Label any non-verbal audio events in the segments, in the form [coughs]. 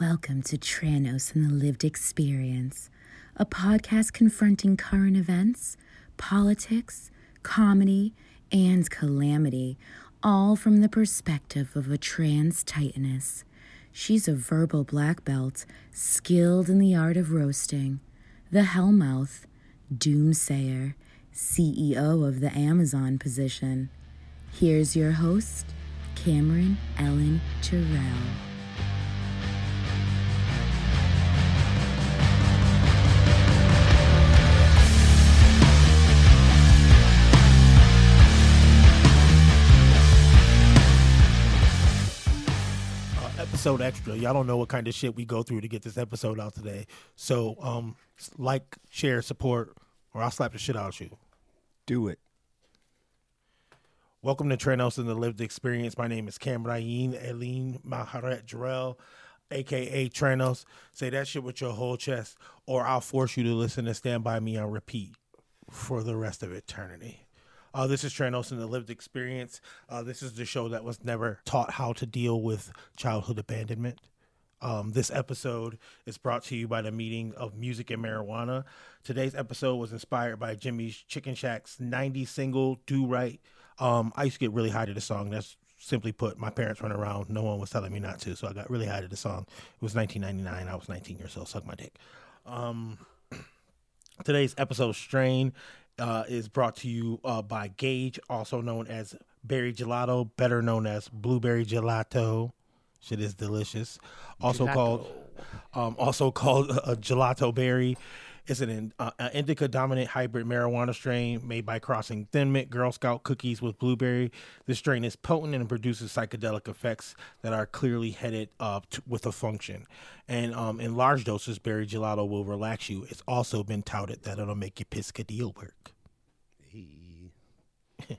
Welcome to Tranos and the Lived Experience, a podcast confronting current events, politics, comedy, and calamity, all from the perspective of a trans titaness. She's a verbal black belt, skilled in the art of roasting, the Hellmouth, doomsayer, CEO of the Amazon position. Here's your host, Kamryn Ellen Terrell. Episode extra. Y'all don't know what kind of shit we go through to get this episode out today. So, um, like, share, support, or I'll slap the shit out of you. Do it. Welcome to Tranos and the Lived Experience. My name is Cam Kamryn Eileen Maharet Jarrell, aka Tranos. Say that shit with your whole chest, or I'll force you to listen and stand by me on repeat for the rest of eternity. Uh, this is Tranos and the Lived Experience. Uh, this is the show that was never taught how to deal with childhood abandonment. Um, this episode is brought to you by the meeting of music and marijuana. Today's episode was inspired by Jimmie's Chicken Shack's 90 single Do Right. Um, I used to get really high to the song. That's simply put, my parents run around. No one was telling me not to, so I got really high to the song. It was 1999. I was 19 years old. Suck my dick. Um, [clears throat] today's episode strain uh, is brought to you uh, by Gage, also known as Berry Gelato, better known as Blueberry Gelato. Shit is delicious. Also called, um, also [laughs] called a gelato berry. It's an, uh, an indica dominant hybrid marijuana strain made by crossing Thin Mint Girl Scout cookies with blueberry. This strain is potent and produces psychedelic effects that are clearly headed up t- with a function. And um, in large doses, berry gelato will relax you. It's also been touted that it'll make your piscadillo work. [laughs]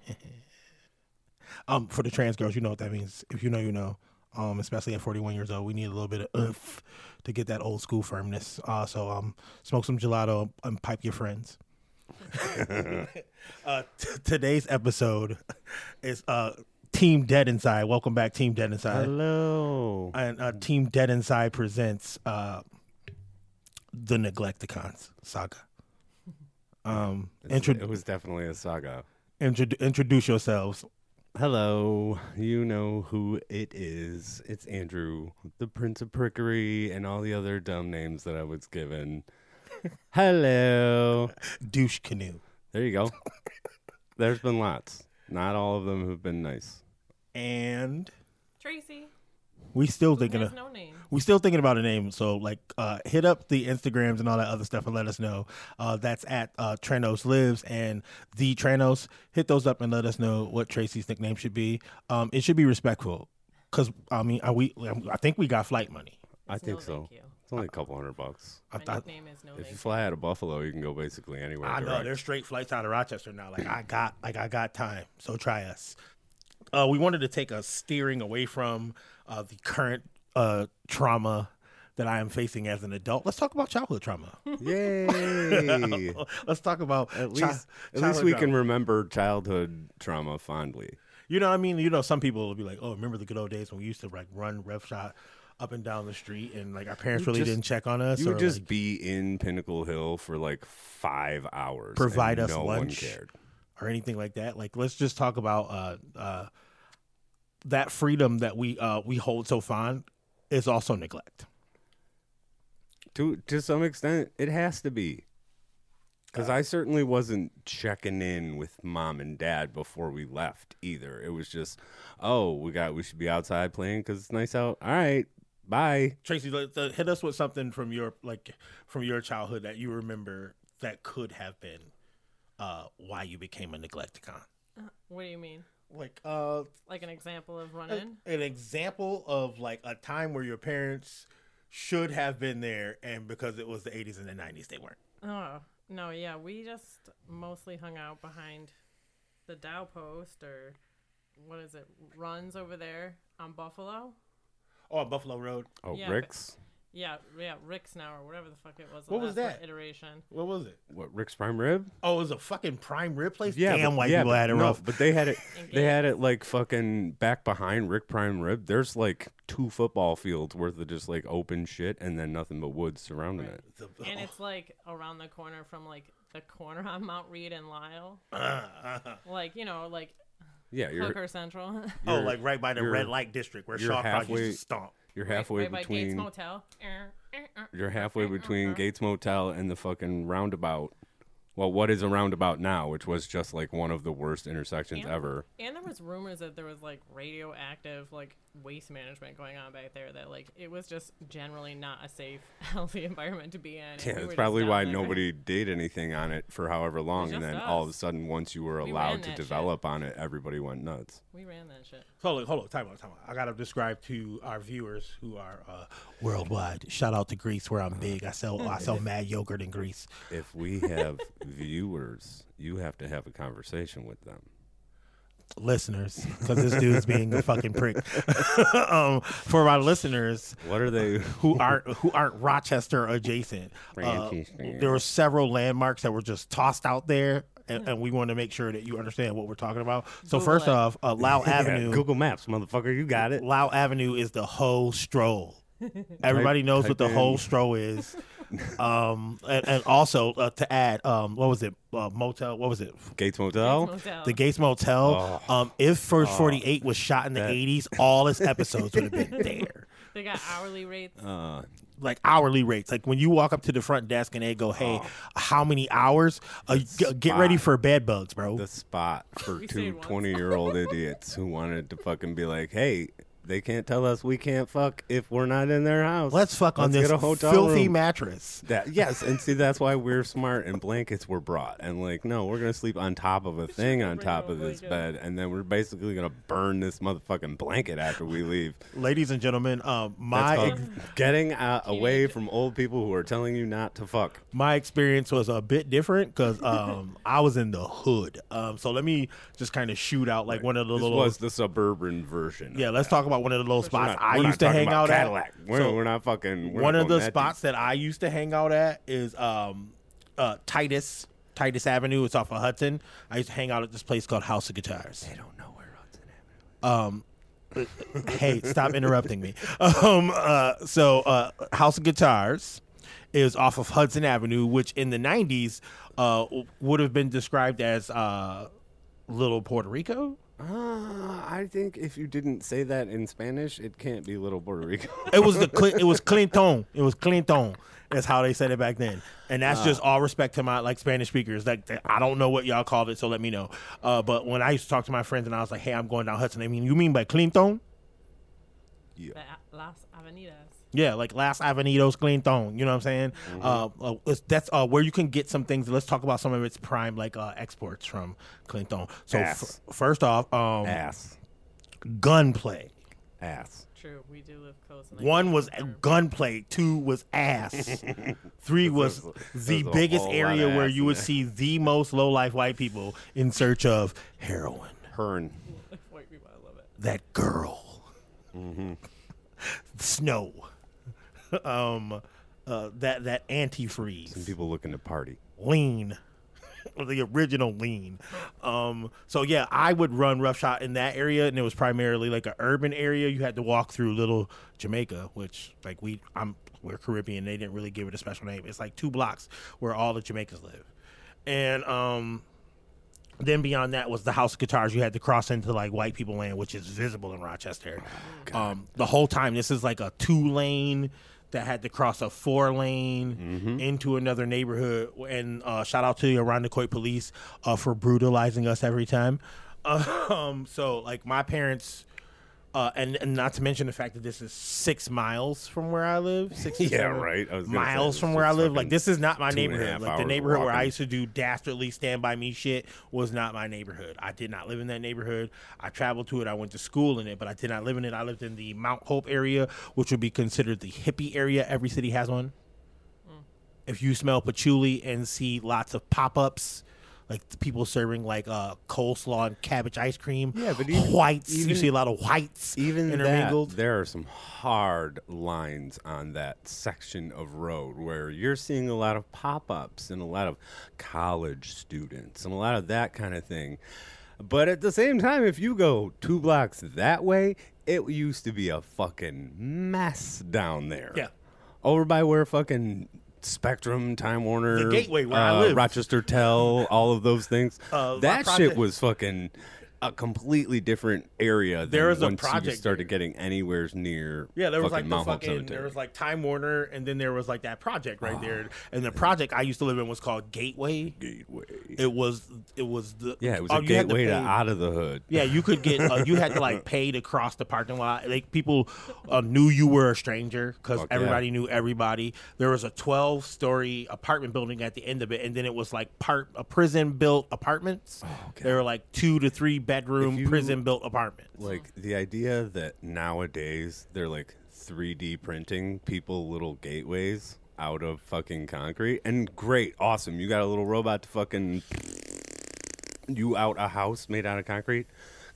Um, for the trans girls, you know what that means. If you know, you know. Um, especially at 41 years old, we need a little bit of oomph to get that old school firmness. Uh, so um, smoke some gelato and pipe your friends. [laughs] uh, t- today's episode is uh, Team Dead Inside. Welcome back, Team Dead Inside. Hello. And uh, Team Dead Inside presents uh, the Neglectacons saga. [laughs] Um, intro- it was definitely a saga. intro- introduce yourselves. Hello. You know who it is. It's Andrew, the Prince of Prickery, and all the other dumb names that I was given. [laughs] Hello. Douche Canoe. There you go. There's been lots. Not all of them have been nice. And Tracy. We still Who thinking has of no name. we still thinking about a name. So like uh hit up the Instagrams and all that other stuff and let us know. Uh that's at uh Tranos Lives and the Tranos. Hit those up and let us know what Tracy's nickname should be. Um it should be respectful. Cause I mean I we I think we got flight money. I It's think no so. Thank you. It's only a couple hundred bucks. I My thought nickname is no If you you. fly out of Buffalo, you can go basically anywhere. I know direct. there's straight flights out of Rochester now. Like I got like I got time. So try us. Uh we wanted to take a steering away from uh the current uh trauma that I am facing as an adult. Let's talk about childhood trauma. [laughs] Yay! [laughs] Let's talk about At chi- least, at least we trauma. can remember childhood trauma fondly. You know, what I mean, you know, some people will be like, "Oh, remember the good old days when we used to like run rev shot up and down the street, and like our parents You really just- didn't check on us, You or would just like, be in Pinnacle Hill for like five hours. Provide and us no lunch. One cared. or anything like that. Like, let's just talk about uh, uh, that freedom that we uh, we hold so fond is also neglect. To to some extent, it has to be. Because I certainly wasn't checking in with mom and dad before we left either. It was just, oh, we got we should be outside playing because it's nice out. All right, bye. Tracy, let, uh, hit us with something from your like from your childhood that you remember that could have been uh, why you became a neglectacon. What do you mean? Like, uh, Like an example of a- running? an example of like a time where your parents should have been there and because it was the 80s and the 90s they weren't Oh, no, yeah. We just mostly hung out behind the Dow Post or what is it? Runs over there on Buffalo. oh on buffalo road Oh, Yeah, but- Rick's. Yeah, yeah, Rick's now or whatever the fuck it was. The What was that? iteration? What was it? What Rick's prime rib? Oh, it was a fucking prime rib place. Yeah, Damn, but- white yeah, people but had it no, rough. But they had it. [laughs] They had it like fucking back behind Rick Prime Rib. There's like two football fields worth of just like open shit, and then nothing but woods surrounding Right. it. The- And it's like around the corner from like the corner on Mount Read and Lyell. [laughs] uh, Like, you know, like Yeah, you're Hooker Central. [laughs] oh, You're- like right by the red light district where you're Shaw used to stomp. You're right- halfway right Gates between Motel. you're halfway uh, uh, uh, between Gates Motel and the fucking roundabout. Well, what is a roundabout now, which was just like one of the worst intersections And- ever. And there was rumors that there was like radioactive like waste management going on back there. That like it was just generally not a safe, [laughs] healthy environment to be in. and Yeah, we that's probably why there. nobody did anything on it for however long, and just then all of a sudden, once you were We allowed to that shit. develop on it, everybody went nuts. We ran that shit. Hold on, hold on, time out, time out. I gotta describe to our viewers who are uh, worldwide. Shout out to Greece, where I'm big. I sell I sell [laughs] mad yogurt in Greece. If we have [laughs] viewers, you have to have a conversation with them. Listeners, because this dude's being a fucking prick. [laughs] um, for our listeners What are they? who aren't who aren't Rochester adjacent, uh, there were several landmarks that were just tossed out there. And, and we want to make sure that you understand what we're talking about. So Google first it. off, uh, [laughs] Lyell Avenue. Google Maps, motherfucker, you got it. Lyell Avenue is the whole stroll. [laughs] Everybody knows what the whole stroll is. [laughs] Um, and, and also uh, to add, um, what was it? Uh, motel. What was it? Gates Motel. Motel. The Gates Motel. Oh. Um, if First Forty Eight was shot in the That- eighties, all its episodes would have been [laughs] there. They got hourly rates. Uh, Like hourly rates. Like when you walk up to the front desk and they go, "Hey, Oh. how many hours? Uh, g- get ready for bed bugs, bro." the spot for two 20 year old idiots who wanted to fucking be like, hey, they can't tell us we can't fuck if we're not in their house. Let's fuck on Let's this get a hotel filthy room. mattress. That yes, and see that's why we're smart and blankets were brought and like no, we're gonna sleep on top of a thing on top of this blanket. bed, and then we're basically gonna burn this motherfucking blanket after we leave. Ladies and gentlemen, um, That's my ex- getting uh, away Teenage- from old people who are telling you not to fuck. my experience was a bit different because [laughs] um, I was in the hood. Um, so let me just kind of shoot out like one of the This little. was the suburban version. yeah, let's talk about one of the little spots not- I used to hang out Cadillac. at. We're, So we're not fucking. We're one not of the going that deep. spots that I used to hang out at is um, uh, Titus Titus Avenue. It's off of Hudson. I used to hang out at this place called House of Guitars. They don't know where Hudson Avenue. Um, [laughs] hey, stop interrupting me. Um, uh, so uh, House of Guitars is off of Hudson Avenue, which in the '90s uh, would have been described as uh, Little Puerto Rico. Uh, I think if you didn't say that in Spanish, it can't be Little Puerto Rico. [laughs] It was the Cl- it was Clinton. It was Clinton. That's how they said it back then, and that's just all respect to my like Spanish speakers. Like I don't know what y'all called it, so let me know. Uh, but when I used to talk to my friends and I was like, "Hey, I'm going down Hudson," I mean, you mean by Clinton? yeah. Las Avenidas. Yeah, like Last Avenidos Clinton. You know what I'm saying? Uh, uh, that's uh, where you can get some things. Let's talk about some of its prime like uh, exports from Clinton. So Ass. f- first off, um, Ass. gunplay. Ass. True, we do live close. and One was confirm. gunplay. Two was ass. [laughs] Three was There's the a biggest area where you would see the most low life white people in search of heroin. Hearn. [laughs] White people, I love it. That girl. Mm-hmm. Snow. [laughs] um, uh, that that antifreeze. Some people looking to party. lean. [laughs] The original lean. Um so yeah i would run roughshod in that area and it was primarily like an urban area. You had to walk through little jamaica which like we i'm we're caribbean. They didn't really give it a special name. It's like two blocks where all the jamaicans live. And um then beyond that was the house of guitars. You had to cross into like white people land which is visible in rochester. Um the whole time this is like a two lane that had to cross a four lane into another neighborhood. And uh shout out to the Irondequoit police uh for brutalizing us every time. [laughs] Um so like my parents uh, and, and not to mention the fact that this is six miles from where I live. Six [laughs] Yeah, seven right. I was gonna say, miles from where I live. Like this is not my two and a neighborhood. Like the hours neighborhood where I used to do dastardly stand by me shit was not my neighborhood. I did not live in that neighborhood. I traveled to it. I went to school in it, but I did not live in it. I lived in the Mount Hope area, which would be considered the hippie area. Every city has one. If you smell patchouli and see lots of pop ups, like people serving like uh coleslaw and cabbage ice cream. Yeah, but even- whites. you see a lot of whites Even intermingled. that, there are some hard lines on that section of road where you're seeing a lot of pop-ups and a lot of college students and a lot of that kind of thing. But at the same time, if you go two blocks that way, it used to be a fucking mess down there. Yeah. over by where fucking Spectrum, Time Warner, The Gateway where I uh, live. Rochester Tel, all of those things. Uh, that shit project- was fucking a completely different area. Than There was a once you project started there. getting anywhere near. Yeah, there was like fucking the Mount fucking Cemetery. there was like Time Warner, and then there was like that project right Oh. there. And the project I used to live in was called Gateway. gateway. It was it was the yeah, it was oh, a you had to gateway to, out of the hood. Yeah, you could get uh, you had to like [laughs] pay to cross the parking lot. Like people uh, knew you were a stranger because Fuck yeah. everybody knew everybody. There was a twelve story apartment building at the end of it, and then it was like part a prison built apartments. There were like two to three bedroom you- prison built apartments. Like the idea that nowadays they're like 3D printing people little gateways out of fucking concrete, and great, awesome. You got a little robot to fucking you out a house made out of concrete.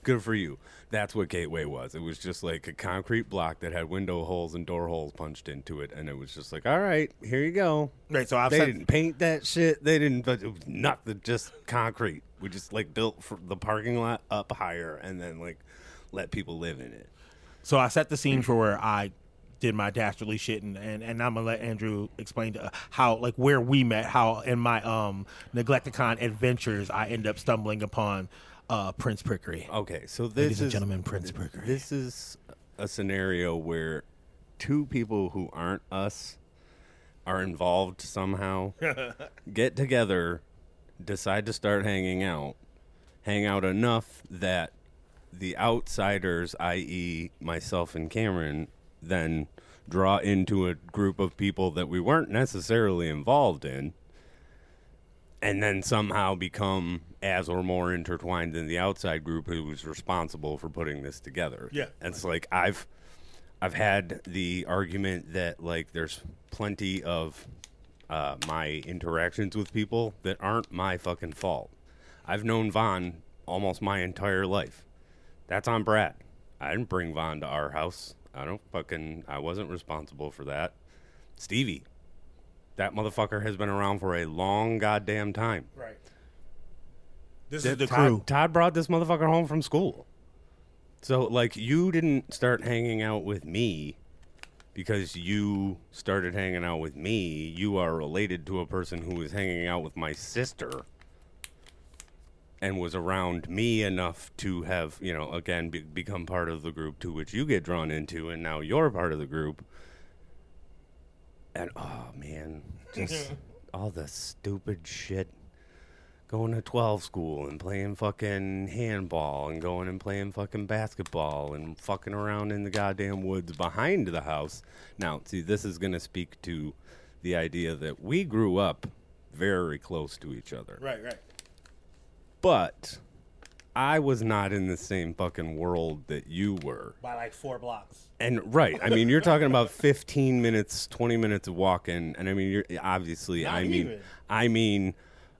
Good for you. That's what Gateway was. It was just like a concrete block that had window holes and door holes punched into it, and it was just like, all right, here you go. Right, so I've they said- didn't paint that shit. They didn't. But it was nothing. Just concrete. We just like built for the parking lot up higher, and then like let people live in it. So I set the scene for where I did my dastardly shit, and, and, and I'm gonna let Andrew explain to, how like where we met, how in my um Neglectacon adventures I end up stumbling upon uh Prince Prickery. Okay, so this Ladies and gentlemen, Prince Prickery. This is a scenario where two people who aren't us are involved somehow. [laughs] get together, decide to start hanging out, hang out enough that the outsiders, i.e., myself and Kamryn, then draw into a group of people that we weren't necessarily involved in, and then somehow become as or more intertwined than the outside group who was responsible for putting this together. Yeah. And it's like I've I've had the argument that like there's plenty of uh, my interactions with people that aren't my fucking fault. I've known Vaughn almost my entire life. That's on Brad. I didn't bring Vaughn to our house. I don't fucking. I wasn't responsible for that. Stevie, that motherfucker has been around for a long goddamn time. Right. This is the Todd, crew. Todd brought this motherfucker home from school. So, like, you didn't start hanging out with me because you started hanging out with me. You are related to a person who was hanging out with my sister and was around me enough to have, you know, again, be- become part of the group to which you get drawn into, and now you're part of the group. And, oh, man, just [laughs] all the stupid shit going to 12 school and playing fucking handball and going and playing fucking basketball and fucking around in the goddamn woods behind the house. Now, see, this is going to speak to the idea that we grew up very close to each other. Right, right. But I was not in the same fucking world that you were. By like four blocks. And right, I mean, you're talking about 15 minutes, 20 minutes of walking, and I mean, you're obviously, Not I mean, even. I mean,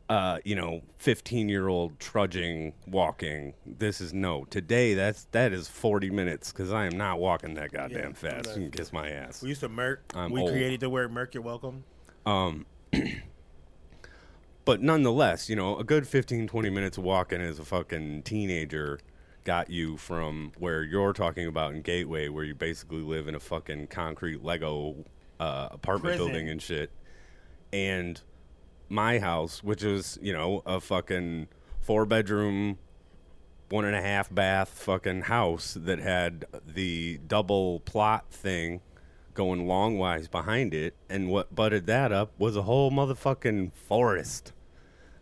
uh, you know, 15 year old trudging, walking. This is no today. That's that is 40 minutes because I am not walking that goddamn Yeah, fast. You can kiss my ass. We used to merc. I'm we old. created the word merc. You're welcome. Um, [clears throat] but nonetheless, you know, a good 15, 20 minutes of walking as a fucking teenager got you from where you're talking about in Gateway, where you basically live in a fucking concrete Lego uh, apartment Prison. building and shit, and my house, which is, you know, a fucking four bedroom, one and a half bath fucking house that had the double plot thing going longwise behind it, and what butted that up was a whole motherfucking forest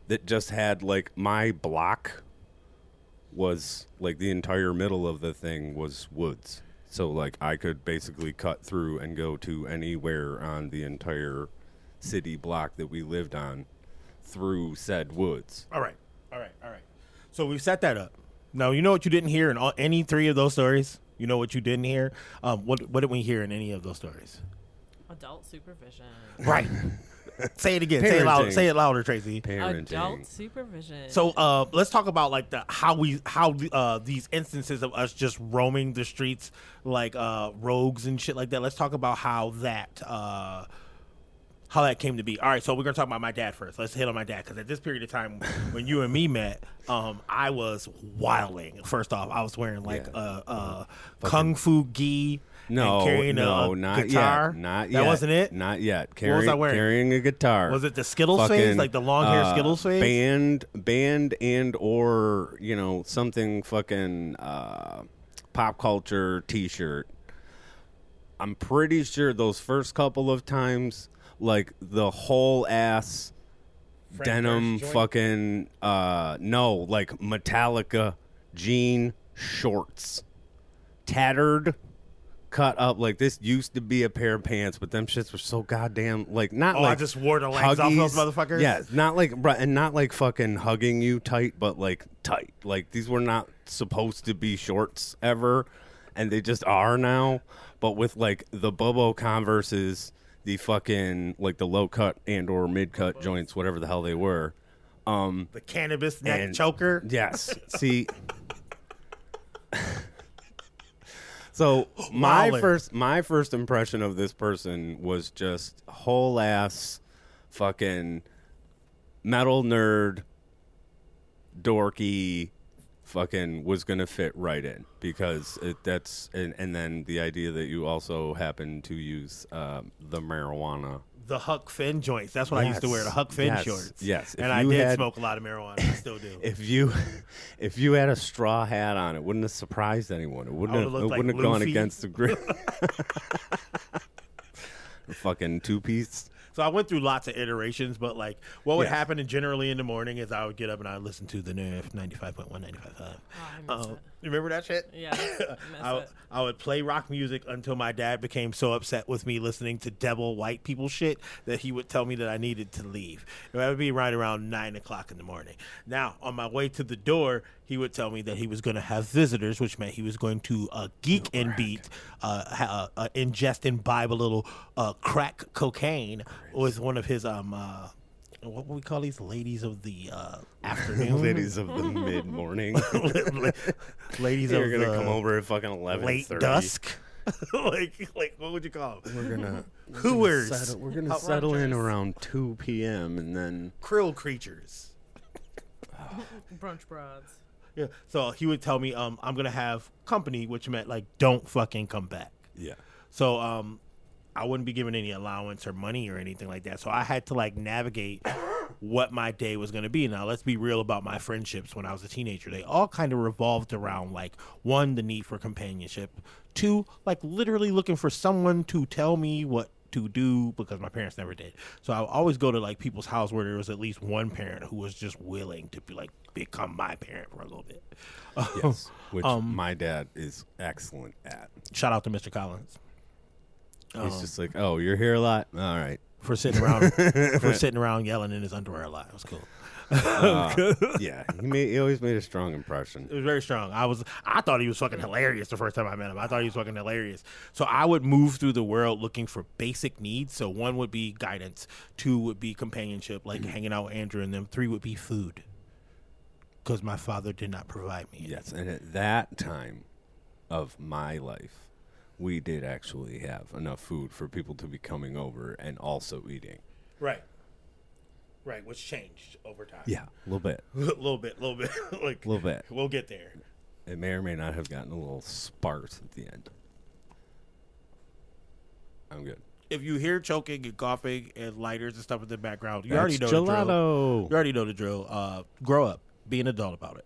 that just had like my block was like the entire middle of the thing was woods. So like I could basically cut through and go to anywhere on the entire city block that we lived on through said woods. All right, all right, all right. So we've set that up. Now you know what you didn't hear in all, any three of those stories. You know what you didn't hear. Um, what what did we hear in any of those stories? Adult supervision. Right. [laughs] [laughs] say it again. Say it louder. Say it louder, Tracy. Parenting. Adult supervision. So uh, let's talk about like the how we how uh, these instances of us just roaming the streets like uh, rogues and shit like that. Let's talk about how that uh, how that came to be. All right, so we're gonna talk about my dad first. Let's hit on my dad because at this period of time when you and me met, um, I was wilding. First off, I was wearing like Yeah. a, a kung fu gi. No, carrying no, a not guitar. yet. Not that yet. wasn't it. Not yet. what was Carrying, I wearing? Carrying a guitar. Was it the Skittles phase, like the long hair uh, Skittles phase? Band, band, and or you know something fucking uh, pop culture T-shirt. I'm pretty sure those first couple of times, like the whole ass Frank denim fucking uh no, like Metallica jean shorts, tattered cut up like this used to be a pair of pants, but them shits were so goddamn like not Oh, I like just wore the legs off those motherfuckers? Yeah, not like and not like fucking hugging you tight, but like tight. Like these were not supposed to be shorts ever, and they just are now. But with like the Bobo Converses, the fucking like the low cut and or mid cut joints, whatever the hell they were. Um, The cannabis neck and- choker. Yes. See. [laughs] [laughs] so [gasps] my Wildin'. first my first impression of this person was just whole ass fucking metal nerd dorky fucking was gonna fit right in because it, that's and, and then the idea that you also happen to use um, the marijuana the Huck Finn joints. That's what I used to wear, the Huck Finn Yes. shorts. Yes. If and I did had- smoke a lot of marijuana. I still do. [laughs] if you if you had a straw hat on, it wouldn't have surprised anyone. It wouldn't have, it looked wouldn't have gone Luffy. against the grid. [laughs] [laughs] fucking two piece. So I went through lots of iterations, but like what would Yes. happen generally in the morning is I would get up and I would listen to the new 95.1, 95.5. Oh, I miss Uh, it. you remember that shit? Yeah, I [laughs] miss I, it. I would play rock music until my dad became so upset with me listening to devil white people shit that he would tell me that I needed to leave. That would be right around nine o'clock in the morning. Now, on my way to the door, he would tell me that he was going to have visitors, which meant he was going to uh, geek and beat, uh, ha- uh, uh, ingest and bibe a little uh, crack cocaine with one of his um. Uh, what would we call these ladies of the uh, afternoon? [laughs] Ladies of the mid morning. [laughs] ladies You're of gonna the come over at fucking eleven late dusk. [laughs] like, like what would you call them? We're gonna Hooers, settle, we're gonna settle in around two p.m. and then krill creatures. Brunch broads. Yeah. So he would tell me, um, I'm gonna have company, which meant like, don't fucking come back. yeah. So, um, I wouldn't be given any allowance or money or anything like that. So I had to like navigate what my day was going to be. Now, let's be real about my friendships when I was a teenager. They all kind of revolved around like one, the need for companionship, two, like literally looking for someone to tell me what to do because my parents never did. So I always go to like people's house where there was at least one parent who was just willing to be like become my parent for a little bit. Yes. [laughs] Which Um, my dad is excellent at. Shout out to Mr. Collins. He's just like, oh, you're here a lot. All right. for sitting around [laughs] for sitting around yelling in his underwear a lot. It was cool. [laughs] Uh, yeah. He made. He always made a strong impression. It was very strong. I was I thought he was fucking hilarious the first time I met him. I thought he was fucking hilarious. So I would move through the world looking for basic needs. So one would be guidance, two would be companionship, like hanging out with Andrew and them. Three would be food. Because my father did not provide me. any. Yes, and at that time of my life, we did actually have enough food for people to be coming over and also eating. Right. Right, which changed over time. Yeah, a little bit. [laughs] a little bit, a little bit. [laughs] like A little bit. We'll get there. It may or may not have gotten a little sparse at the end. I'm good. If you hear choking and coughing and lighters and stuff in the background, you That's already know the drill. You already know the drill. Uh, grow up. Be an adult about it.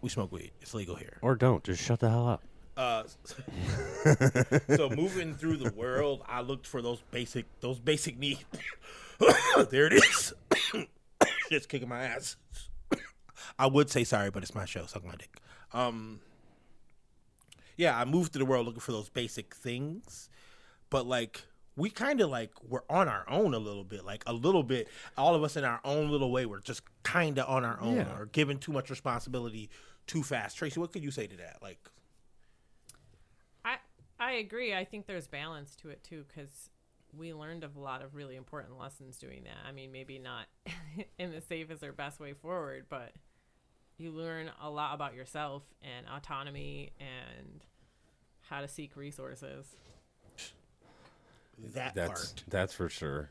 We smoke weed. It's legal here. Or don't. Just shut the hell up. Uh, [laughs] so moving through the world, I looked for those basic those basic needs. [coughs] there it is. [coughs] Shit's kicking my ass. [coughs] I would say sorry, but it's my show. Suck my dick. Um, yeah, I moved through the world looking for those basic things, but like we kind of like we're on our own a little bit, like a little bit. All of us in our own little way, we're just kind of on our own, Yeah. or given too much responsibility too fast. Tracy, what could you say to that? Like, I I agree. I think there's balance to it too, because we learned a lot of really important lessons doing that. I mean, maybe not [laughs] in the safest or best way forward, but you learn a lot about yourself and autonomy and how to seek resources. That That's part. that's for sure.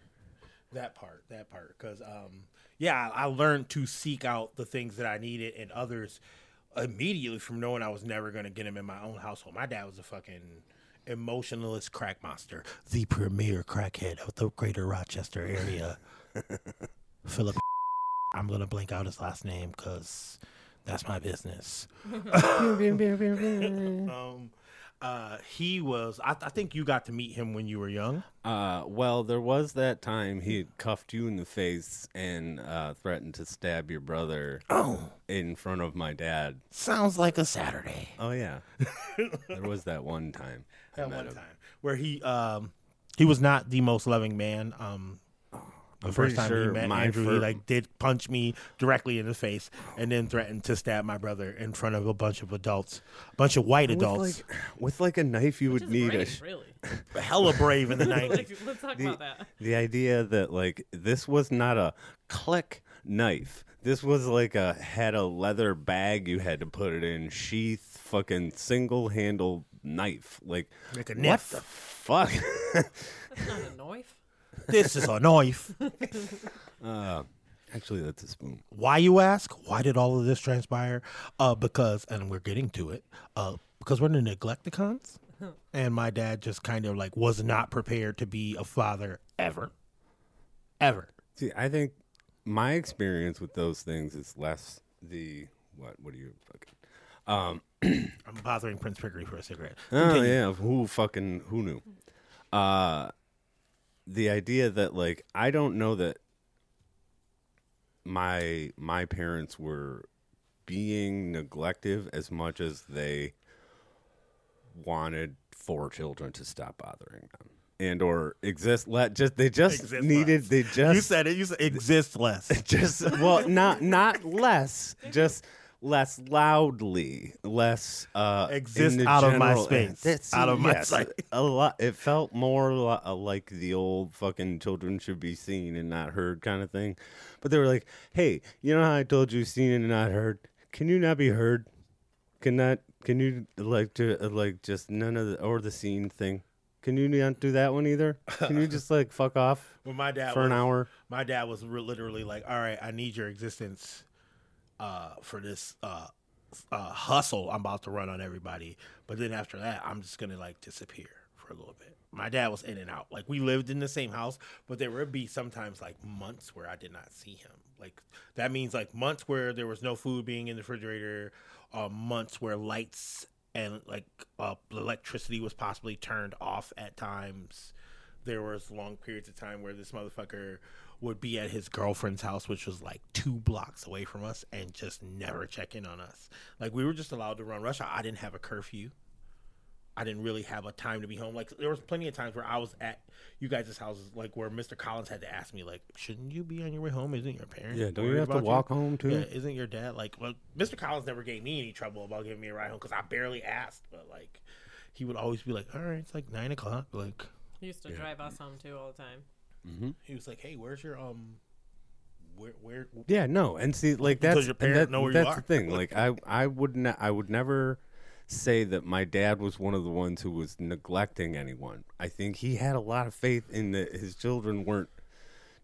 That part. That part. Because um, yeah, I I learned to seek out the things that I needed and others immediately from knowing I was never going to get them in my own household. My dad was a fucking emotionalist crack monster, the premier crackhead of the greater Rochester area. [laughs] Philip. I'm gonna blank out his last name because that's my business. [laughs] [laughs] um, uh, he was. I, I think you got to meet him when you were young. Uh, well, there was that time he had cuffed you in the face and uh, threatened to stab your brother Oh, in front of my dad. sounds like a Saturday. Oh yeah, there was that one time. I That met one him. time where he um he was not the most loving man. Um, the I'm first time sure he met my Andrew, he like did punch me directly in the face and then threatened to stab my brother in front of a bunch of adults, a bunch of white With adults. like, with like a knife, you Which would is need a sh- really. [laughs] Hella brave in the [laughs] like, nineties. let's talk The- about that. the idea that like this was not a click knife. This was like a had a leather bag you had to put it in, sheath, fucking single handle knife. Like Like a what knife. the fuck? That's not a [laughs] knife. this is a knife. [laughs] uh, actually, that's a spoon. Why you ask? Why did all of this transpire? Uh, because, and we're getting to it. Uh, because we're in the Neglectacons, [laughs] and my dad just kind of like was not prepared to be a father ever, ever. See, I think my experience with those things is less the what? What do you fucking? Um, [clears throat] I'm bothering Prince Prickery for a cigarette. Oh yeah, who fucking who knew? Uh the idea that like I don't know that my my parents were being neglective as much as they wanted four children to stop bothering them and or exist let just they just Exist needed less. they just you said it. You said exist less. [laughs] just well not not less just less loudly less uh Exist out of my space, out of my sight. a lot it felt more uh, like the old fucking children should be seen and not heard kind of thing. But they were like hey you know how i told you seen and not heard? Can you not be heard? Can that can you like to uh, like just none of the or the scene thing? Can you not do that one either? Can you just like fuck off [laughs] When my dad for was, an hour? my dad was re- literally like, "All right, I need your existence uh, for this uh, uh, hustle I'm about to run on everybody." But then after that, I'm just gonna like disappear for a little bit. My dad was in and out. Like we lived in the same house, but there would be sometimes like months where I did not see him. Like that means like months where there was no food being in the refrigerator, uh, months where lights and like uh, electricity was possibly turned off at times there was long periods of time where this motherfucker would be at his girlfriend's house, which was like two blocks away from us, and just never check in on us. Like we were just allowed to run rush hour. I didn't have a curfew. I didn't really have a time to be home. Like there was plenty of times where I was at you guys' houses, like where Mr. Collins had to ask me, like, "Shouldn't you be on your way home? Isn't your parents? yeah don't you have to about walk home too Yeah, isn't your dad like? Well, Mr. Collins never gave me any trouble about giving me a ride home because I barely asked, but like, he would always be like, "All right, it's like nine o'clock." Like, He used to drive us home too all the time. Mm-hmm. he was like, "Hey, where's your um, where where?" Yeah, no, and see, like Because that's your and parents that- know where you that's are. the thing. Like I, I would, ne- I would never say that my dad was one of the ones who was neglecting anyone. I think he had a lot of faith in that his children weren't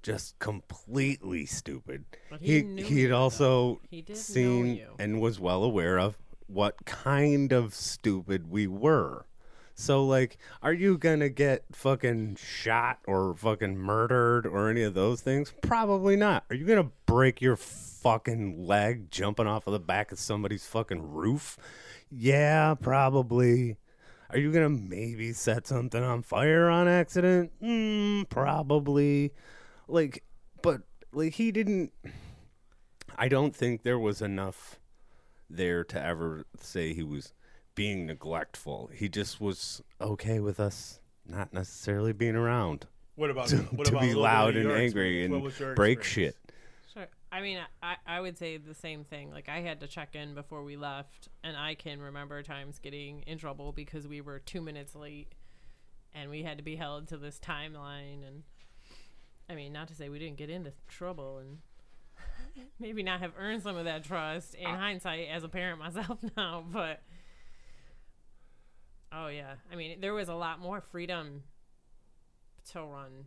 just completely stupid. But he he knew he had you, also though. He did know seen you. and was well aware of what kind of stupid we were. So like, are you gonna get fucking shot or fucking murdered or any of those things? Probably not. Are you gonna break your fucking leg jumping off of the back of somebody's fucking roof? Yeah, probably. Are you gonna maybe set something on fire on accident? Mm, probably. Like, but like he didn't. I don't think there was enough there to ever say he was being neglectful. He just was okay with us not necessarily being around What about [laughs] to, what to about a be loud and angry and break shit. Sure. I mean, I, I would say the same thing. Like, I had to check in before we left, and I can remember times getting in trouble because we were two minutes late. and we had to be held to this timeline. And I mean, not to say we didn't get into trouble and [laughs] maybe not have earned some of that trust in hindsight as a parent [laughs] myself now, but oh yeah, I mean, there was a lot more freedom to run.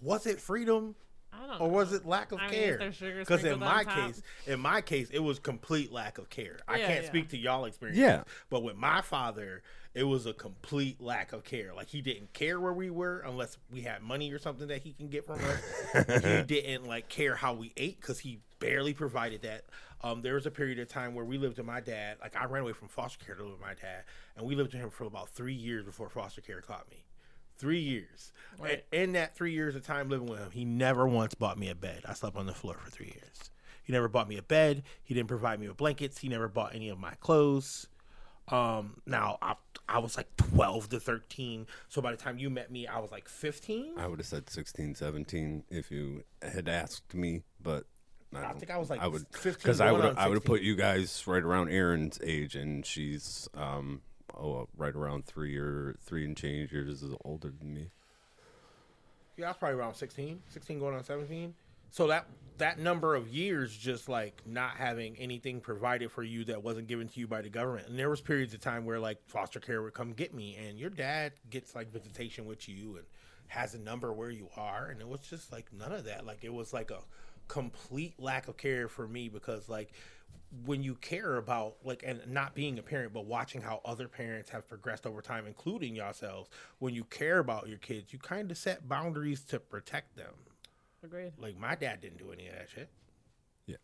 Was it freedom? I don't or know. was it lack of I care? Because in my top? case, in my case, it was complete lack of care. I can't yeah. speak to y'all experience. Yeah. but with my father, it was a complete lack of care. Like he didn't care where we were unless we had money or something that he can get from us. [laughs] he didn't like care how we ate because he barely provided that. Um, there was a period of time where we lived with my dad. Like I ran away from foster care to live with my dad, and we lived with him for about three years before foster care caught me. Three years. Right. And in that three years of time living with him, he never once bought me a bed. I slept on the floor for three years. He never bought me a bed. He didn't provide me with blankets. He never bought any of my clothes. Um, now I, I was like 12 to 13. So by the time you met me, I was like 15. I would have said 16, 17 if you had asked me, but I, I think I was like I would 15 because I would I would have put you guys right around Aaron's age, and she's um oh right around three or three and change years older than me. Yeah, I was probably around 16, 16 going on 17. So that that number of years just like not having anything provided for you that wasn't given to you by the government. And there was periods of time where like foster care would come get me and your dad gets like visitation with you and has a number where you are and it was just like none of that. Like it was like a complete lack of care for me because like when you care about like and not being a parent but watching how other parents have progressed over time including yourselves when you care about your kids you kind of set boundaries to protect them Agreed. like my dad didn't do any of that shit Yeah.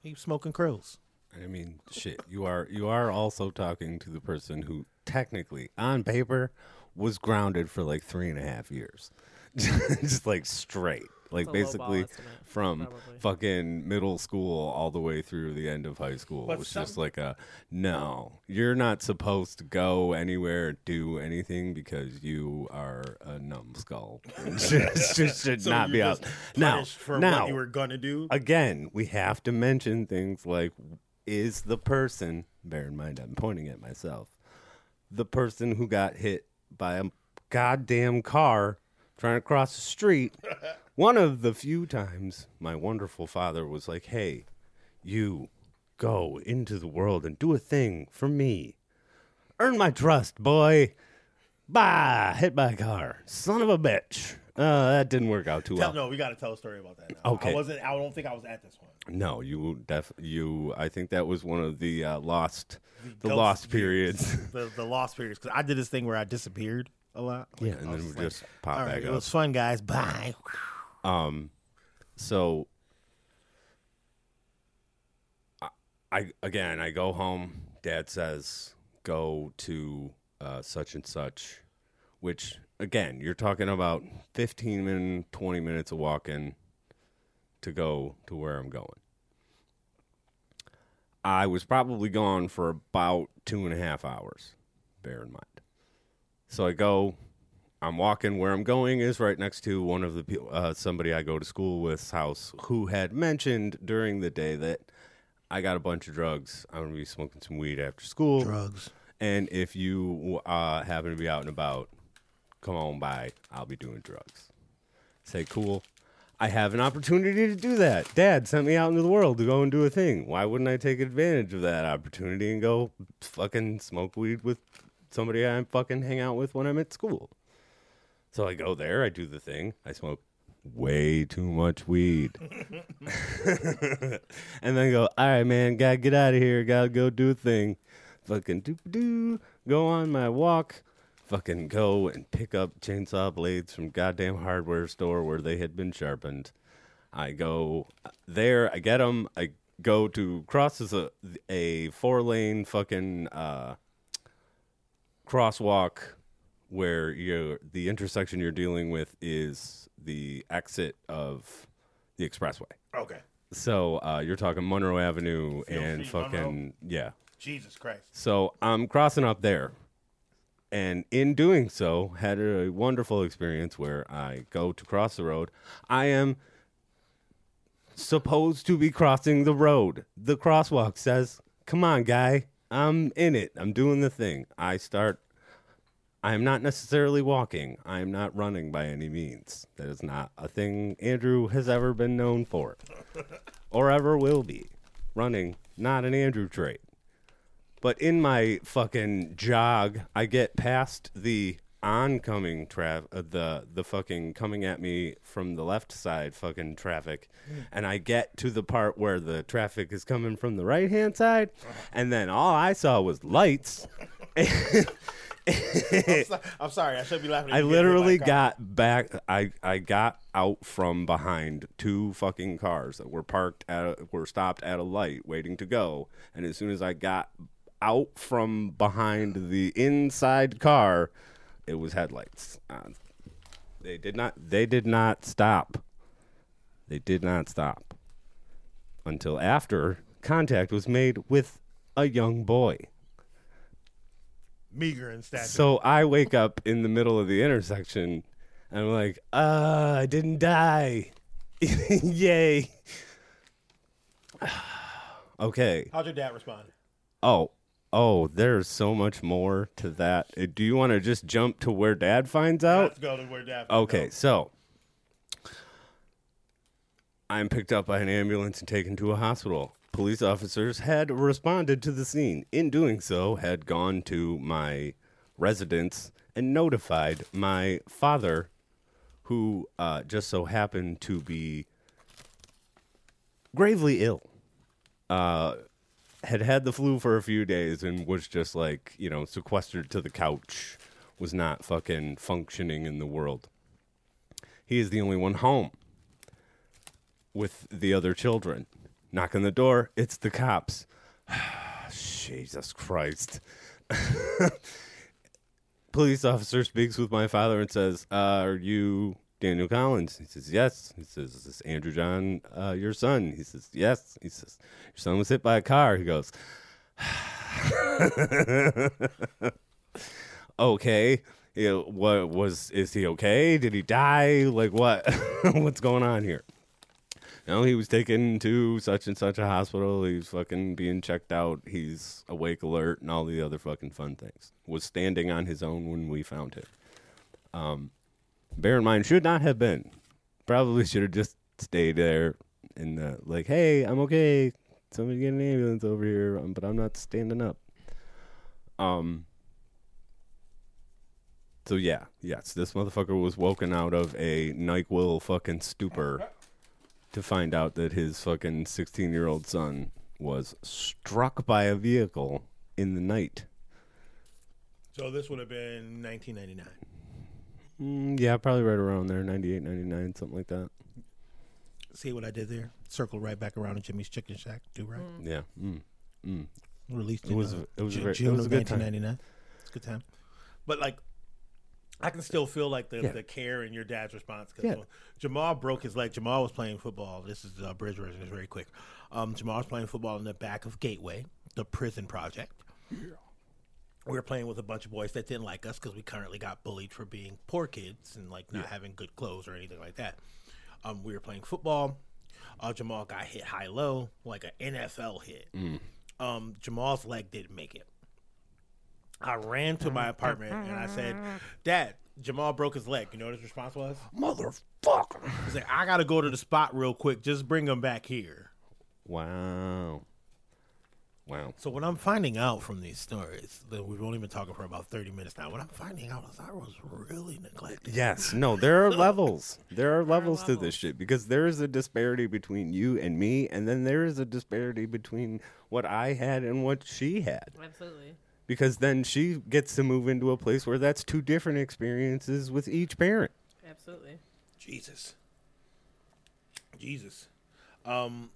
he was smoking krills I mean, shit. You are you are also talking to the person who technically, on paper, was grounded for like three and a half years, [laughs] just like straight, like That's a low ball basically estimate, from probably. fucking middle school all the way through the end of high school. But it was just like a no. You're not supposed to go anywhere, do anything because you are a numbskull. [laughs] [laughs] just, just should So not be out just now. for now, what you were gonna do again, we have to mention things like is the person, bear in mind I'm pointing at myself, the person who got hit by a goddamn car trying to cross the street. [laughs] One of the few times my wonderful father was like, hey, you go into the world and do a thing for me. Earn my trust, boy. Bah, hit by a car. Son of a bitch. Uh, that didn't work out too Tell, well. no we gotta tell a story about that now. Okay. i wasn't i don't think i was at this one No, you def you. I think that was one of the uh, lost, the ghost lost periods. [laughs] the, the lost periods because i did this thing where i disappeared a lot yeah, and then we like, just pop all back right it up. was fun guys bye Um, so I, I again, I go home. Dad says go to uh, such and such, which again, you're talking about 15 minutes, 20 minutes of walking to go to where I'm going. I was probably gone for about two and a half hours. Bear in mind. So I go, I'm walking. Where I'm going is right next to one of the uh, somebody I go to school with's house who had mentioned during the day that I got a bunch of drugs. I'm gonna be smoking some weed after school. drugs And if you uh, happen to be out and about, come on by. I'll be doing drugs. Say cool. I have an opportunity to do that. Dad sent me out into the world to go and do a thing. Why wouldn't I take advantage of that opportunity and go fucking smoke weed with somebody I fucking hang out with when I'm at school? So I go there, I do the thing, I smoke way too much weed. [laughs] and then go, all right, man, gotta get out of here, gotta go do a thing. Fucking doo doo, go on my walk, fucking go and pick up chainsaw blades from goddamn hardware store where they had been sharpened. I go there, I get them, I go to crosses a, a four lane fucking uh, crosswalk where you the intersection you're dealing with is the exit of the expressway. okay So uh, you're talking Monroe Avenue and fucking Monroe? yeah. jesus christ So I'm crossing up there, and in doing so, had a wonderful experience where I go to cross the road. I am supposed to be crossing the road. The crosswalk says, "Come on, guy, I'm in it. I'm doing the thing." I start I am not necessarily walking. I am not running by any means. That is not a thing Andrew has ever been known for [laughs] or ever will be. Running, not an Andrew trait. But in my fucking jog, I get past the oncoming traffic, uh, the the fucking coming at me from the left side fucking traffic, and I get to the part where the traffic is coming from the right hand side, and then all I saw was lights. [laughs] [laughs] [laughs] I'm, [laughs] so- I'm sorry. I should be laughing. at I you getting hit by a literally got back. I I got out from behind two fucking cars that were parked at a, were stopped at a light waiting to go. And as soon as I got out from behind the inside car, it was headlights. Uh, they did not. They did not stop. They did not stop until after contact was made with a young boy. Meager in stature. So I wake up in the middle of the intersection and I'm like, uh, I didn't die. [laughs] Yay. [sighs] okay. How'd your dad respond? Oh, oh, there's so much more to that. Uh, Do you want to just jump to where dad finds out? Let's go to where dad. Okay, so I'm picked up by an ambulance and taken to a hospital. Police officers had responded to the scene. In doing so, had gone to my residence and notified my father, who uh, just so happened to be gravely ill. Uh, had had the flu for a few days and was just like, you know, sequestered to the couch, was not fucking functioning in the world. He is the only one home with the other children. Knock on the door, it's the cops. [sighs] Jesus Christ. [laughs] Police officer speaks with my father and says, uh, Are you Daniel Collins? He says, Yes. He says, Is this Andrew John, uh, your son? He says, Yes. He says, Your son was hit by a car. He goes, [sighs] Okay. You know, what was is he okay? Did he die? Like what? [laughs] What's going on here? No, he was taken to such and such a hospital. He's fucking being checked out. He's awake alert and all the other fucking fun things. Was standing on his own when we found him. Um, bear in mind, should not have been. Probably [laughs] should have just stayed there and uh, like, hey, I'm okay. Somebody get an ambulance over here, um, but I'm not standing up. Um. So yeah, yes, this motherfucker was woken out of a Nyquil fucking stupor to find out that his fucking 16 year old son was struck by a vehicle in the night. So this would have been 1999. Mm, yeah, probably right around there, 98, 99, something like that. See what I did there? Circle right back around to Jimmie's Chicken Shack. Do right. Yeah. Mm. Mm. Released It in was uh, it was Ju- very- it June was of good time. 1999. It's a good time. But like, I can still feel like the, Yeah. the care in your dad's response. Because Yeah. Jamal broke his leg. Jamal was playing football. This is uh, bridge version. It's very quick. Um, Jamal was playing football in the back of Gateway, the prison project. We were playing with a bunch of boys that didn't like us because we currently got bullied for being poor kids and like not having good clothes or anything like that. Um, we were playing football. Uh, Jamal got hit high low, like an NFL hit. Um, Jamal's leg didn't make it. I ran to my mm-hmm. apartment and I said, mm-hmm. "Dad, Jamal broke his leg." You know what his response was? Motherfucker. He's like, "I gotta go to the spot real quick. Just bring him back here." Wow. Wow. So what I'm finding out from these stories, that we've only been talking for about 30 minutes now. What I'm finding out is I was really neglected. Yes. No, there are [laughs] levels. There are levels to levels. this shit because there is a disparity between you and me, and then there is a disparity between what I had and what she had. Absolutely. Because then she gets to move into a place where that's two different experiences with each parent. Absolutely. Jesus. Jesus. Um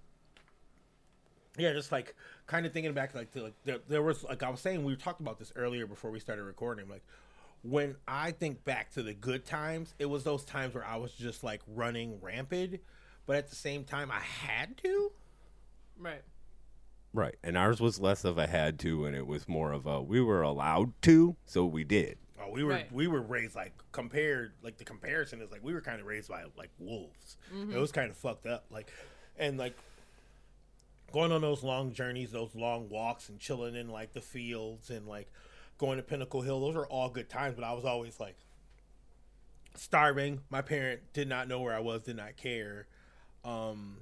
yeah, just like kind of thinking back like to like there, there was like I was saying we talked about this earlier before we started recording like when I think back to the good times, it was those times where I was just like running rampant, but at the same time I had to. Right. Right. And ours was less of a had to, and it was more of a we were allowed to, so we did. Oh, we were Right. we were raised like compared like the comparison is like we were kind of raised by like wolves. It was kind of fucked up like and like going on those long journeys, those long walks and chilling in like the fields and like going to Pinnacle Hill. Those are all good times, but I was always like starving. My parent did not know where I was, did not care. Um,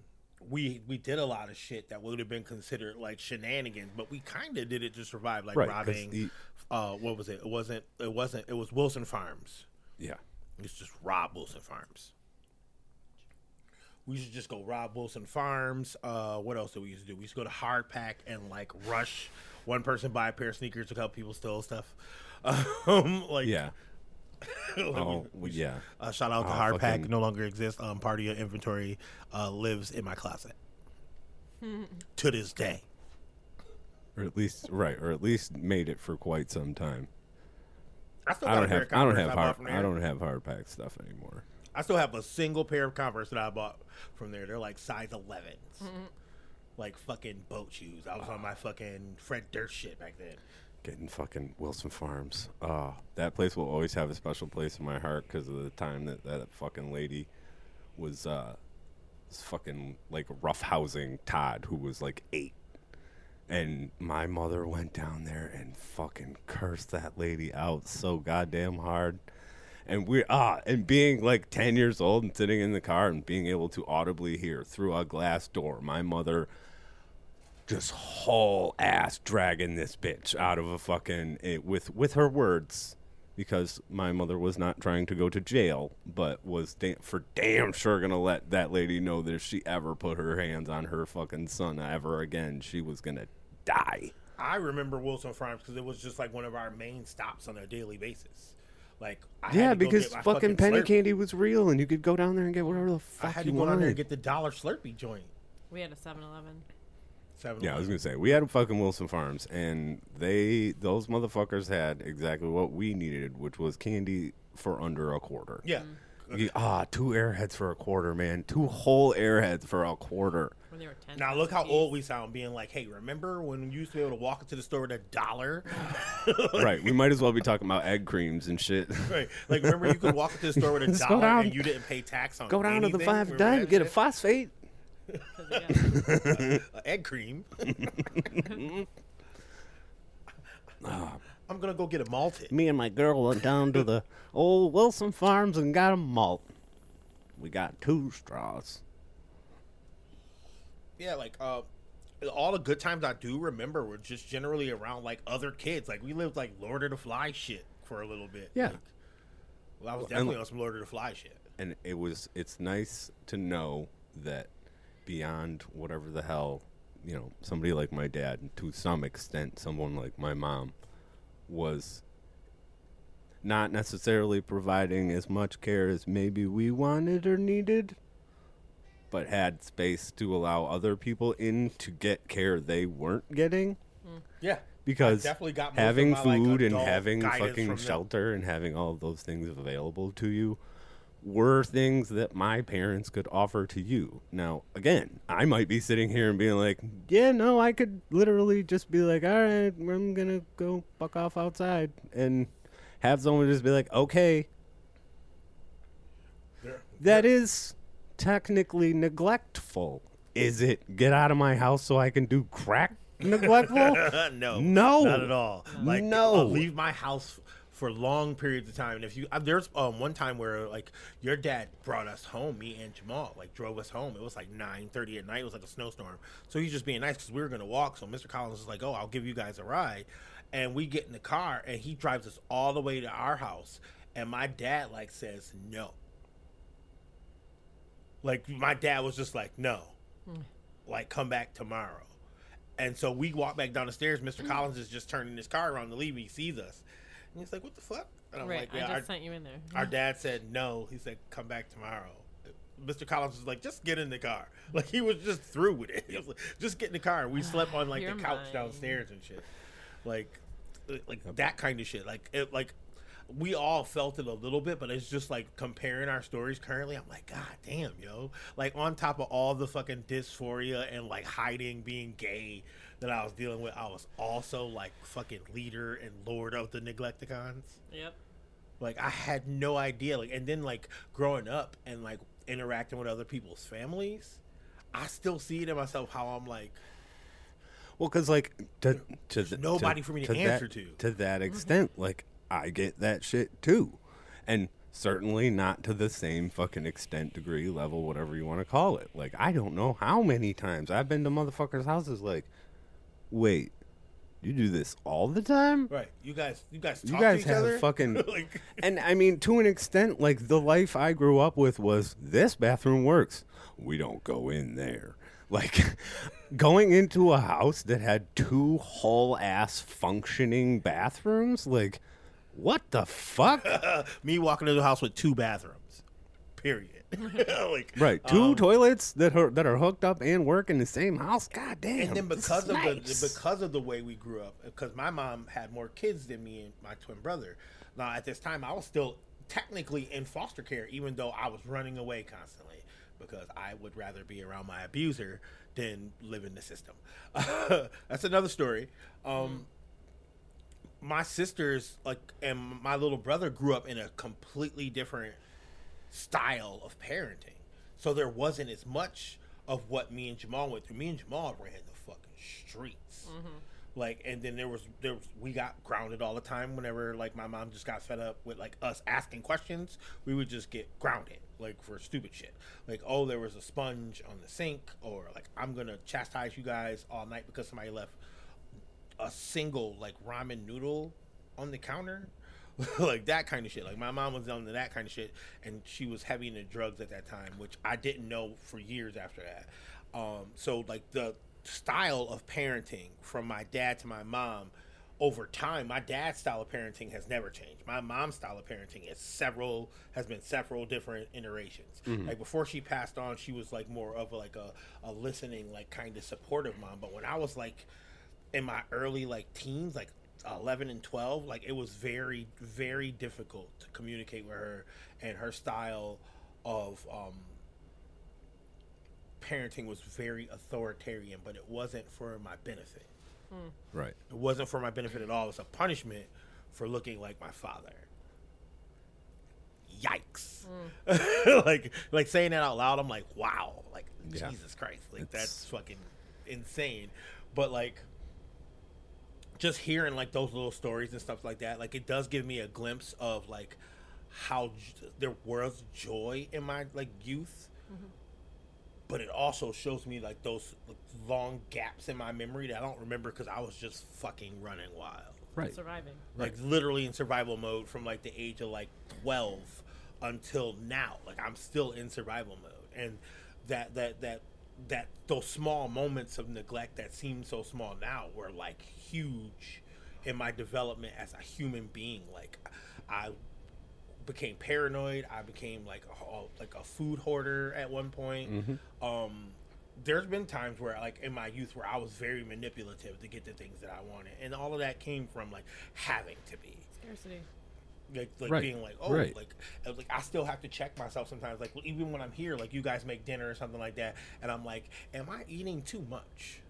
we we did a lot of shit that would have been considered like shenanigans, but we kind of did it to survive, like Right, robbing. the- uh, what was it? It wasn't. It wasn't. It was Wilson Farms. Yeah. We used just rob Wilson Farms. We should just go rob Wilson Farms. Uh, what else did we used to do? We used to go to Hard Pack and like rush one person buy a pair of sneakers, a couple people steal stuff. [laughs] Um, like Yeah. [laughs] like, Oh, we- yeah. uh, shout out to Oh, Hard Pack, no longer exists. Um, part of your inventory uh, lives in my closet [laughs] to this day. Or at least right, or at least made it for quite some time. I still I don't have of I don't have bought hard I don't have hard pack stuff anymore. I still have a single pair of Converse that I bought from there. They're like size 11s. Like fucking boat shoes. I was on my fucking Fred Durst shit back then. Getting fucking Wilson Farms. Oh, that place will always have a special place in my heart because of the time that that fucking lady was uh was fucking like roughhousing Todd, who was like eight. And my mother went down there and fucking cursed that lady out so goddamn hard. And we ah, and being like ten years old and sitting in the car and being able to audibly hear through a glass door, my mother just whole ass dragging this bitch out of a fucking it, with with her words because my mother was not trying to go to jail but was da- for damn sure gonna let that lady know that if she ever put her hands on her fucking son ever again she was gonna die I remember Wilson Farms because it was just like one of our main stops on a daily basis. Like, I had yeah to because get my fucking penny Slurpee. candy was real and you could go down there and get whatever the fuck I fuck had you to go down there wanted and get the dollar Slurpee joint. We had a 7-Eleven. Seven Yeah, I was gonna say we had fucking Wilson Farms, and they those motherfuckers had exactly what we needed, which was candy for under a quarter. Yeah. You- ah, two airheads for a quarter, man. Two whole airheads for a quarter. When they were 10 Now look how old we sound, being like, "Hey, remember when you used to be able to walk into the store with a dollar? [laughs] right. We might as well be talking about egg creams and shit. [laughs] right? Like, remember you could walk into the store with a Let's [laughs] go dollar down- and you didn't pay tax on it. Go down to the anything? five Remember dime, that get a shit? phosphate. 'Cause [laughs] they got- Uh, egg cream. [laughs] Ah. I'm gonna go get a malted. Me and my girl went down to the old Wilson Farms and got a malt. We got two straws. Yeah, like uh, all the good times I do remember were just generally around like other kids. Like we lived like Lord of the Fly shit for a little bit. Yeah. Like, well, I was definitely on some Lord of the Fly shit. and it was it's nice to know that beyond whatever the hell you know somebody like my dad and to some extent someone like my mom was not necessarily providing as much care as maybe we wanted or needed but had space to allow other people in to get care they weren't getting. Mm. Yeah, because I definitely got having my, like, food and having fucking them. shelter and having all those things available to you were things that my parents could offer to you. Now, again, I might be sitting here and being like, "Yeah, no, I could literally just be like, all right, I'm gonna go fuck off outside," and have someone just be like, "Okay, that is technically neglectful." Is it get out of my house so I can do crack [laughs] neglectful? [laughs] no, No. not at all. Like, No. uh, leave my house for long periods of time. And if you, uh, there's um, one time where like your dad brought us home, me and Jamal, like drove us home. It was like nine thirty at night. It was like a snowstorm. So he's just being nice because we were gonna walk. So Mr. Collins is like, "Oh, I'll give you guys a ride," and we get in the car and he drives us all the way to our house. And my dad like says no. Like my dad was just like, no, like come back tomorrow. And so we walk back down the stairs. Mr. Collins is just turning his car around to leave. He sees us, and he's like, "What the fuck?" And I'm right. like, I "Yeah." just our, sent you in there. our [laughs] dad said no. He said, "Come back tomorrow." Mr. Collins was like, "Just get in the car." [laughs] Like he was just through with it. [laughs] He was like, "Just get in the car." We slept on like You're the couch mine. downstairs and shit, like, like that kind of shit. Like it, like we all felt it a little bit, but it's just like comparing our stories currently. I'm like, God damn, yo! Like on top of all the fucking dysphoria and like hiding being gay that I was dealing with, I was also like fucking leader and lord of the Neglectacons Yep. like i had no idea like and then like growing up and like interacting with other people's families i still see it in myself how i'm like Well, because like to to the, nobody for me to that- answer to. To that extent, like I get that shit too, and certainly not to the same fucking extent, degree, level, whatever you want to call it. Like I don't know how many times I've been to motherfuckers' houses. Like, wait, you do this all the time? Right. You guys. You guys. You guys to each have other? fucking [laughs] like. [laughs] and I mean to an extent, like the life I grew up with was this bathroom works. We don't go in there. [laughs] Like going into a house that had two whole ass functioning bathrooms, like what the fuck? [laughs] me walking into the house with two bathrooms. Period. [laughs] like right, two um, toilets that are that are hooked up and work in the same house. God damn. and then because of nice. the because of the way we grew up, because my mom had more kids than me and my twin brother. Now at this time, I was still technically in foster care, even though I was running away constantly because I would rather be around my abuser than live in the system. [laughs] That's another story. Um, my sisters like and my little brother grew up in a completely different style of parenting. So there wasn't as much of what me and Jamal went through. Me and Jamal ran the fucking streets. Mm-hmm. Like and then there was there was we got grounded all the time whenever like my mom just got fed up with like us asking questions, we would just get grounded like for stupid shit. Like oh there was a sponge on the sink or like I'm going to chastise you guys all night because somebody left a single like ramen noodle on the counter? [laughs] Like that kind of shit. Like my mom was on to that kind of shit and she was heavy into drugs at that time which i didn't know for years after that. Um, so like the style of parenting from my dad to my mom over time my dad's style of parenting has never changed. My mom's style of parenting is several has been several different iterations. Like before she passed on she was like more of like a, a listening like kind of supportive mom. But when i was like in my early like teens like 11 and 12 like it was very very difficult to communicate with her and her style of um parenting was very authoritarian but it wasn't for my benefit. Right. it wasn't for my benefit at all. It was a punishment for looking like my father. Yikes. [laughs] Like like saying that out loud i'm like wow. Like Yeah. jesus christ. Like It's- that's fucking insane. But like just hearing like those little stories and stuff like that like it does give me a glimpse of like how j- there was joy in my like youth. Mm-hmm. But it also shows me like those like, long gaps in my memory that i don't remember because i was just fucking running wild. Right. Surviving. like literally in survival mode from like the age of like 12 until now. Like i'm still in survival mode. And that that that that those small moments of neglect that seem so small now were like huge in my development as a human being. Like i became paranoid. I became like a, like a food hoarder at one point. Um there's been times where like in my youth where i was very manipulative to get the things that i wanted. And all of that came from like having to be. Scarcity. Like, like Right, being like oh right. like like I still have to check myself sometimes like even when I'm here like you guys make dinner or something like that and I'm like am I eating too much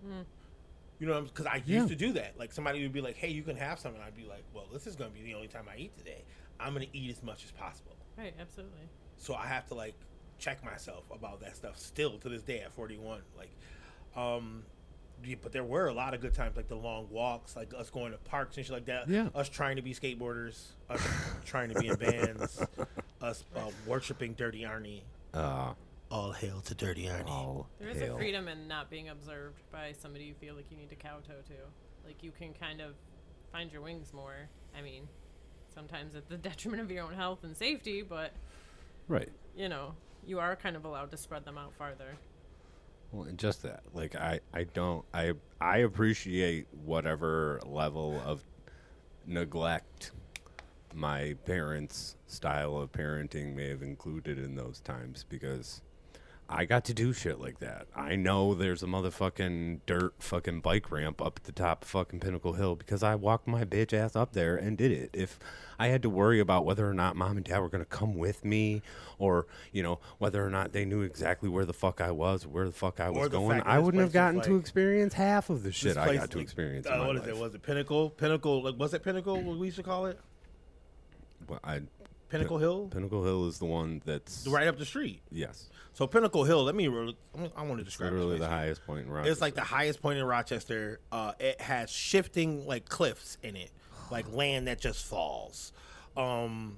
you know because I used Yeah. to do that like somebody would be like hey you can have some and I'd be like well this is gonna be the only time I eat today I'm gonna eat as much as possible Right. Absolutely. so I have to like check myself about that stuff still to this day at 41 like um yeah, but there were a lot of good times like the long walks like us going to parks and shit like that Yeah. us trying to be skateboarders us [laughs] trying to be in bands us uh, worshiping dirty arnie Uh, all hail to dirty arnie all There is hail. a freedom in not being observed by somebody you feel like you need to kowtow to. Like you can kind of find your wings more. I mean, sometimes at the [laughs] detriment of your own health and safety, but Right. you know, you are kind of allowed to spread them out farther. Well, and just that. Like I, I don't I I appreciate whatever level of neglect my parents' style of parenting may have included in those times because I got to do shit like that. I know there's a motherfucking dirt fucking bike ramp up at the top of fucking Pinnacle Hill because I walked my bitch ass up there and did it. If I had to worry about whether or not mom and dad were going to come with me or, you know, whether or not they knew exactly where the fuck I was, where the fuck I was going, I wouldn't have gotten to experience half of the shit I got to like, experience. uh, what is life. it was it pinnacle pinnacle like was it pinnacle what we used to call it Well, I Pinnacle Hill, Pinnacle Hill is the one that's right up the street. Yes, So Pinnacle Hill, let me. re- I want to describe. literally the highest point in Rochester. It's like the highest point in Rochester. Uh, it has shifting like cliffs in it, like land that just falls. Um,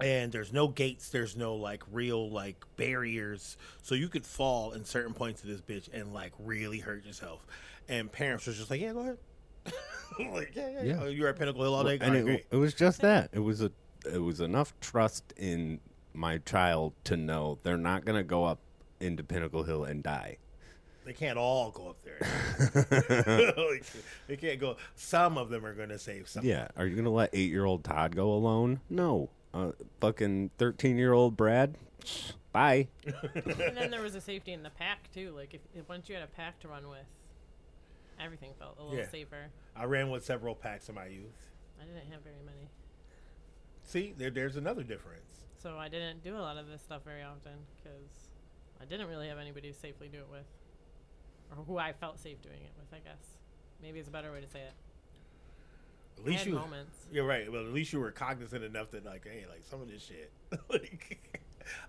and there's no gates. There's no like real like barriers, so you could fall in certain points of this bitch and like really hurt yourself. And parents was just like, "Yeah, go ahead." [laughs] like, yeah, yeah, yeah. Oh, you're at Pinnacle Hill all day. and Alright, it, great. it was just that. It was a it was enough trust in my child to know they're not gonna go up into Pinnacle Hill and die. They can't all go up there. [laughs] [laughs] like, they can't go. Some of them are going to save some. Yeah, are you gonna let eight year old Todd go alone? No. Uh, fucking thirteen year old Brad. Bye. and then [laughs] there was a safety in the pack too. Like if, if once you had a pack to run with, everything felt a little Yeah. safer. I ran with several packs in my youth. I didn't have very many, See, there, there's another difference. so I didn't do a lot of this stuff very often because I didn't really have anybody to safely do it with, or who I felt safe doing it with. I guess maybe it's a better way to say it. At least you, moments. you're right. Well, at least you were cognizant enough that, like, hey, like some of this shit. [laughs] like,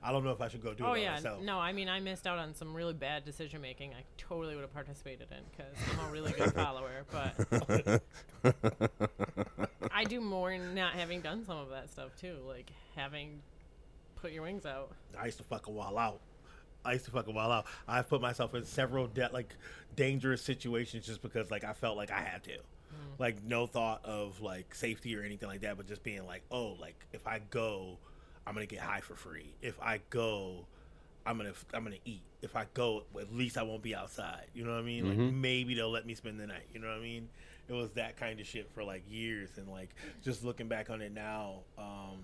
I don't know if I should go do Oh it yeah, myself. no, I mean I missed out on some really bad decision making. I totally would have participated in because I'm a really good [laughs] follower, but [laughs] I not having done some of that stuff too, like having put your wings out. I used to fucking wall out. I used to fucking wall out. I've put myself in several de- like dangerous situations just because like I felt like I had to. Mm. Like no thought of like safety or anything like that, but just being like, oh, like if I go, I'm gonna get high for free. If I go, I'm gonna I'm gonna eat. If I go, at least I won't be outside. You know what I mean? Like mm-hmm. maybe they'll let me spend the night. You know what I mean? It was that kind of shit for like years, and like just looking back on it now, um,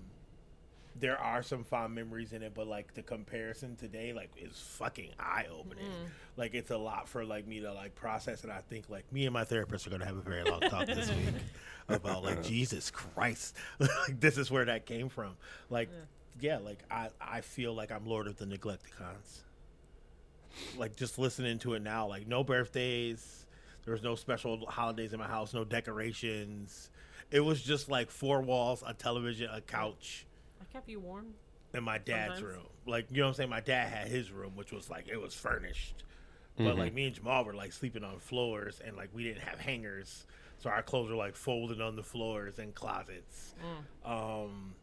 there are some fond memories in it, but like the comparison today, like is fucking eye opening. Like it's a lot for like me to like process, and I think like me and my therapist are gonna have a very long talk this [laughs] week about like Jesus Christ, [laughs] like this is where that came from. Like yeah, like I I feel like I'm Lord of the Neglectacons. Like just listening to it now, like no birthdays, there was no special holidays in my house, no decorations. It was just like four walls, a television, a couch I kept you warm. in my dad's Sometimes. room. Like you know what I'm saying? My dad had his room, which was like it was furnished. But like me and Jamal were like sleeping on floors and like we didn't have hangers. So our clothes were like folded on the floors and closets. Um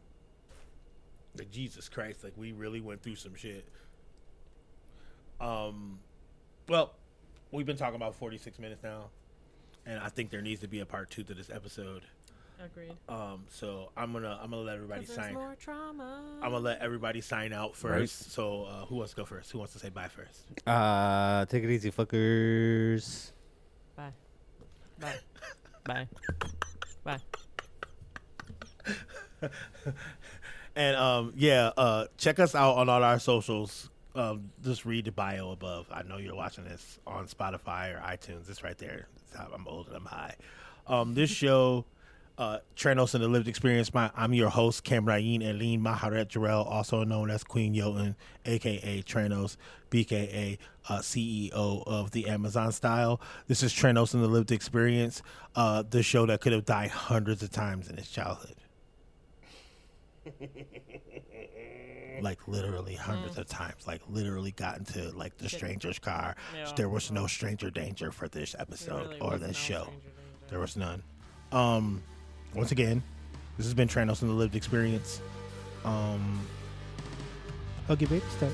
like Jesus Christ, like we really went through some shit. Um well, we've been talking about 46 minutes now. And I think there needs to be a part 2 to this episode. Agreed. Um so I'm going to I'm going to let everybody 'Cause there's sign more trauma. I'm gonna let everybody sign out first. So uh, who wants to go first? Who wants to say bye first? Uh, take it easy, fuckers. Bye. Bye. Bye. Bye. [laughs] And um, yeah, uh, check us out on all our socials. Um, just read the bio above. I know you're watching this on Spotify or iTunes. It's right there. It's how I'm old and I'm high. Um, this show, uh, Tranos and the Lived Experience. My, I'm your host, Kamryn Eileen Maharet Jarrell, also known as Queen Yoten, aka Tranos, BKA uh, CEO of the Amazon Style. This is Tranos and the Lived Experience, uh, the show that could have died hundreds of times in its childhood. [laughs] like literally hundreds of times like literally got into like the stranger's car. Yeah. there was no stranger danger for this episode really or this no show. there was none. Um once again this has been Tranos and the lived experience. Um hug your baby step